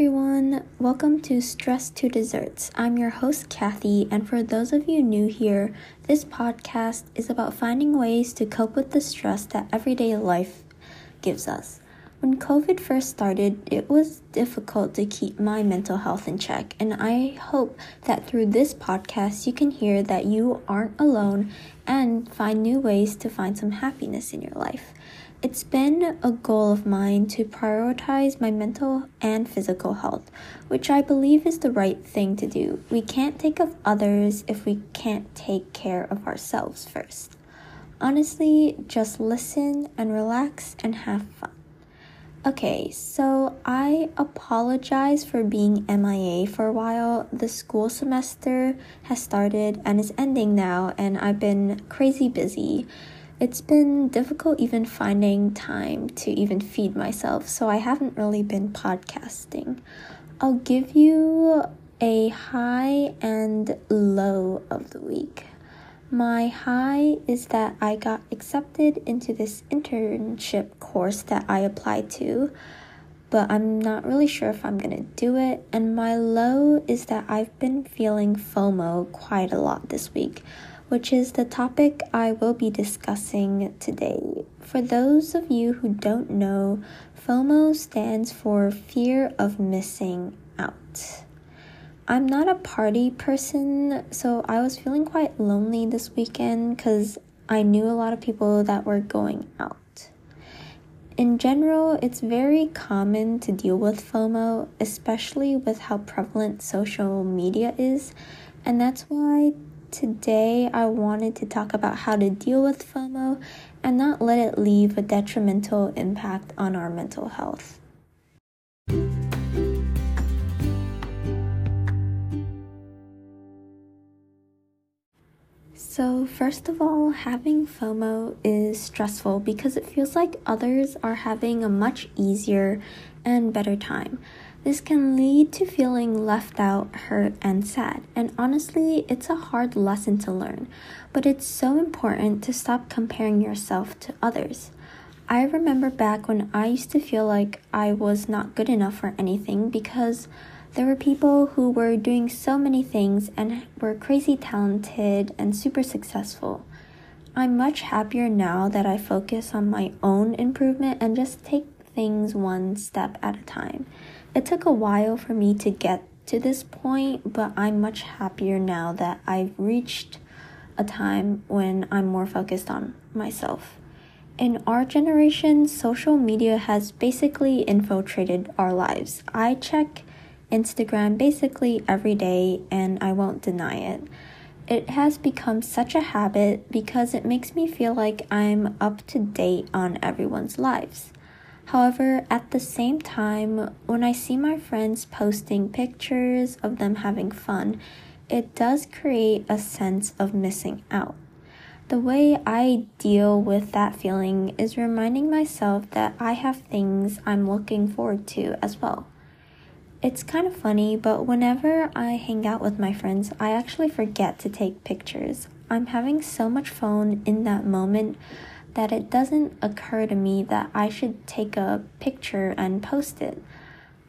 everyone. Welcome to Stress to Desserts. I'm your host, Kathy, and for those of you new here, this podcast is about finding ways to cope with the stress that everyday life gives us. When COVID first started, it was difficult to keep my mental health in check, and I hope that through this podcast, you can hear that you aren't alone and find new ways to find some happiness in your life. It's been a goal of mine to prioritize my mental and physical health, which I believe is the right thing to do. We can't take of others if we can't take care of ourselves first. Honestly, just listen and relax and have fun. Okay, so I apologize for being MIA for a while. The school semester has started and is ending now, and I've been crazy busy. It's been difficult even finding time to even feed myself, so I haven't really been podcasting. I'll give you a high and low of the week. My high is that I got accepted into this internship course that I applied to, but I'm not really sure if I'm gonna do it. And my low is that I've been feeling FOMO quite a lot this week, which is the topic I will be discussing today. For those of you who don't know, FOMO stands for fear of missing out. I'm not a party person, so I was feeling quite lonely this weekend because I knew a lot of people that were going out. In general, it's very common to deal with FOMO, especially with how prevalent social media is, and that's why today I wanted to talk about how to deal with FOMO and not let it leave a detrimental impact on our mental health. So, first of all, having FOMO is stressful because it feels like others are having a much easier and better time. This can lead to feeling left out, hurt, and sad. And honestly, it's a hard lesson to learn, but it's so important to stop comparing yourself to others. I remember back when I used to feel like I was not good enough for anything because there were people who were doing so many things and were crazy talented and super successful. I'm much happier now that I focus on my own improvement and just take things one step at a time. It took a while for me to get to this point, but I'm much happier now that I've reached a time when I'm more focused on myself. In our generation, social media has basically infiltrated our lives. I check Instagram basically every day, and I won't deny it. It has become such a habit because it makes me feel like I'm up to date on everyone's lives. However, at the same time, when I see my friends posting pictures of them having fun, it does create a sense of missing out. The way I deal with that feeling is reminding myself that I have things I'm looking forward to as well. It's kind of funny, but whenever I hang out with my friends, I actually forget to take pictures. I'm having so much fun in that moment that it doesn't occur to me that I should take a picture and post it.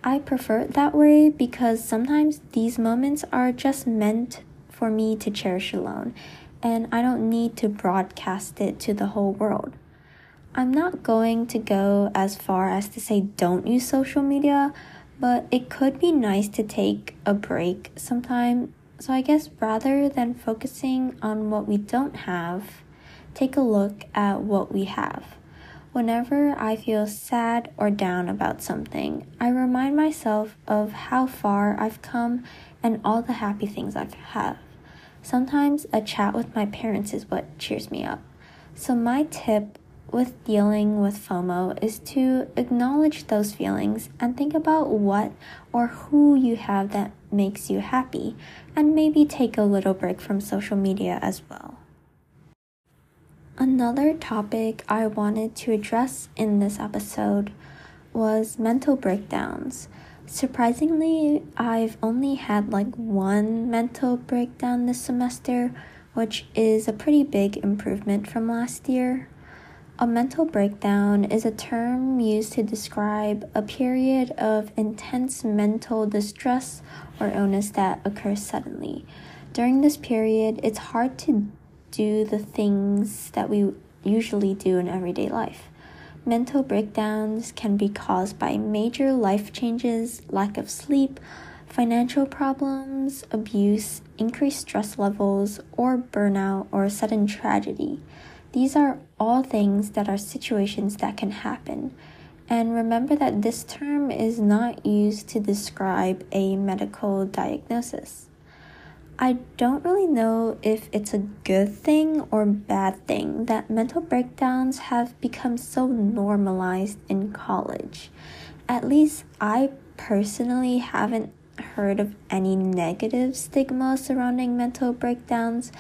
I prefer it that way because sometimes these moments are just meant for me to cherish alone, and I don't need to broadcast it to the whole world. I'm not going to go as far as to say don't use social media but it could be nice to take a break sometime. So I guess rather than focusing on what we don't have, take a look at what we have. Whenever I feel sad or down about something, I remind myself of how far I've come and all the happy things I've. Sometimes a chat with my parents is what cheers me up. So, my tip with dealing with FOMO is to acknowledge those feelings and think about what or who you have that makes you happy, and maybe take a little break from social media as well. Another topic I wanted to address in this episode was mental breakdowns. Surprisingly, I've only had like one mental breakdown this semester, which is a pretty big improvement from last year. A mental breakdown is a term used to describe a period of intense mental distress or illness that occurs suddenly. During this period, it's hard to do the things that we usually do in everyday life. Mental breakdowns can be caused by major life changes, lack of sleep, financial problems, abuse, increased stress levels, or burnout or sudden tragedy. These are all things that are situations that can happen. And remember that this term is not used to describe a medical diagnosis. I don't really know if it's a good thing or bad thing that mental breakdowns have become so normalized in college. At least I personally haven't heard of any negative stigma surrounding mental breakdowns,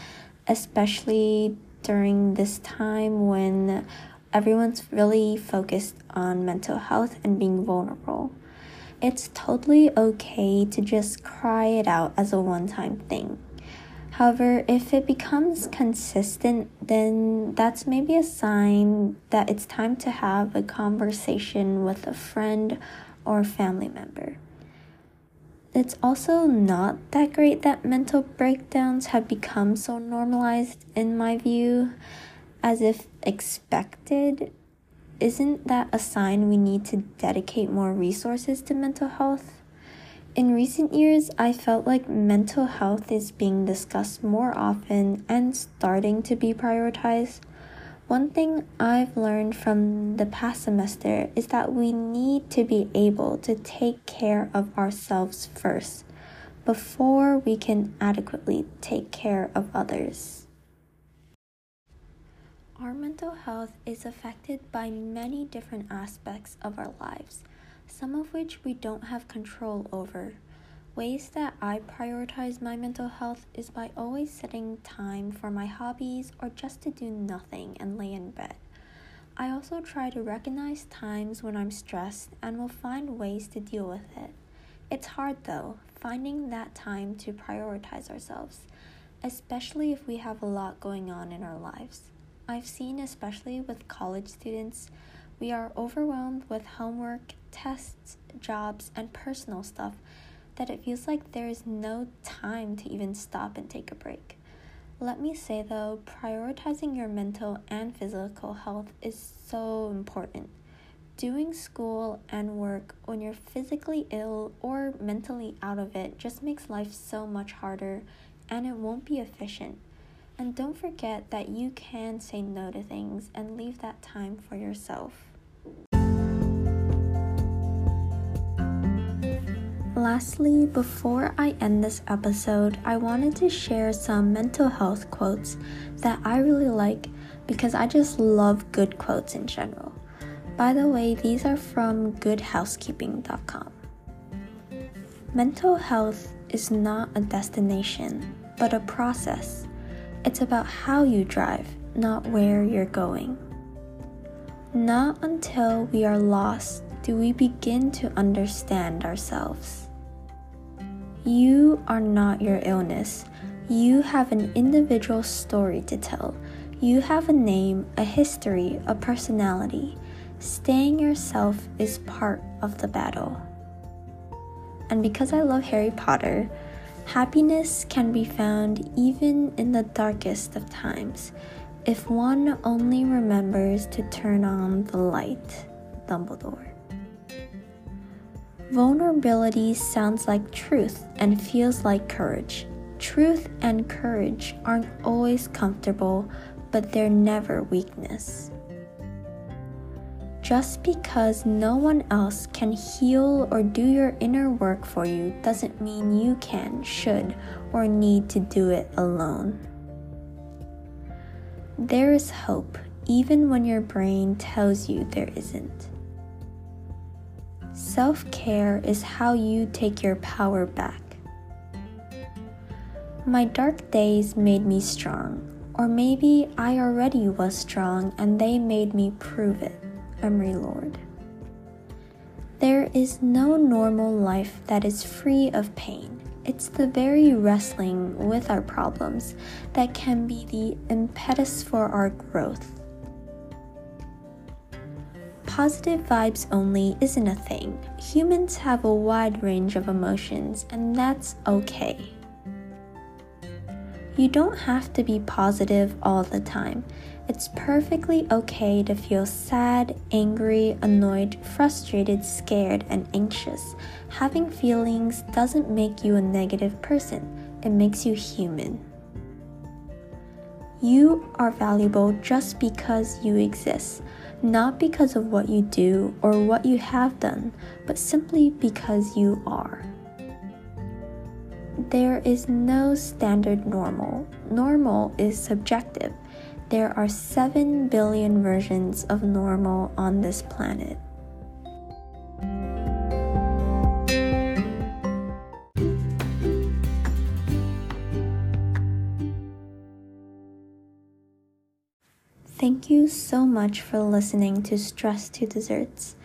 especially during this time when everyone's really focused on mental health and being vulnerable. It's totally okay to just cry it out as a one time thing. However, if it becomes consistent, then that's maybe a sign that it's time to have a conversation with a friend or family member. It's also not that great that mental breakdowns have become so normalized, in my view, as if expected. Isn't that a sign we need to dedicate more resources to mental health? In recent years, I felt like mental health is being discussed more often and starting to be prioritized. One thing I've learned from the past semester is that we need to be able to take care of ourselves first before we can adequately take care of others. Our mental health is affected by many different aspects of our lives, some of which we don't have control over. Ways that I prioritize my mental health is by always setting time for my hobbies or just to do nothing and lay in bed. I also try to recognize times when I'm stressed and will find ways to deal with it. It's hard though, finding that time to prioritize ourselves, especially if we have a lot going on in our lives. I've seen, especially with college students, we are overwhelmed with homework, tests, jobs, and personal stuff that it feels like there is no time to even stop and take a break. Let me say though, prioritizing your mental and physical health is so important. Doing school and work when you're physically ill or mentally out of it just makes life so much harder and it won't be efficient. And don't forget that you can say no to things and leave that time for yourself. Lastly, before I end this episode, I wanted to share some mental health quotes that I really like because I just love good quotes in general. By the way, these are from goodhousekeeping.com. Mental health is not a destination, but a process. It's about how you drive, not where you're going. Not until we are lost do we begin to understand ourselves. You are not your illness. You have an individual story to tell. You have a name, a history, a personality. Staying yourself is part of the battle. And because I love Harry Potter, happiness can be found even in the darkest of times if one only remembers to turn on the light. Dumbledore. Vulnerability sounds like truth and feels like courage. Truth and courage aren't always comfortable, but they're never weakness. Just because no one else can heal or do your inner work for you doesn't mean you can, should, or need to do it alone. There is hope even when your brain tells you there isn't. Self care is how you take your power back. My dark days made me strong, or maybe I already was strong and they made me prove it. Emery Lord. There is no normal life that is free of pain. It's the very wrestling with our problems that can be the impetus for our growth. Positive vibes only isn't a thing. Humans have a wide range of emotions, and that's okay. You don't have to be positive all the time. It's perfectly okay to feel sad, angry, annoyed, frustrated, scared, and anxious. Having feelings doesn't make you a negative person, it makes you human. You are valuable just because you exist, not because of what you do or what you have done, but simply because you are. There is no standard normal. Normal is subjective. There are 7 billion versions of normal on this planet. Thank you so much for listening to Stress to Desserts.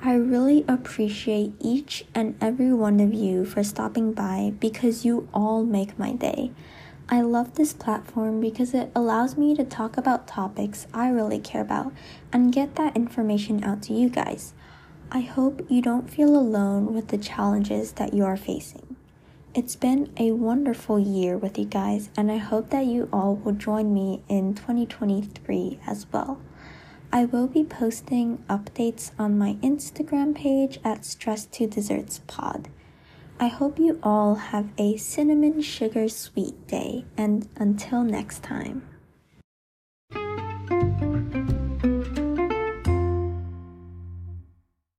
I really appreciate each and every one of you for stopping by because you all make my day. I love this platform because it allows me to talk about topics I really care about and get that information out to you guys. I hope you don't feel alone with the challenges that you are facing. It's been a wonderful year with you guys, and I hope that you all will join me in 2023 as well. I will be posting updates on my Instagram page at Stress to Desserts Pod. I hope you all have a cinnamon sugar sweet day, and until next time.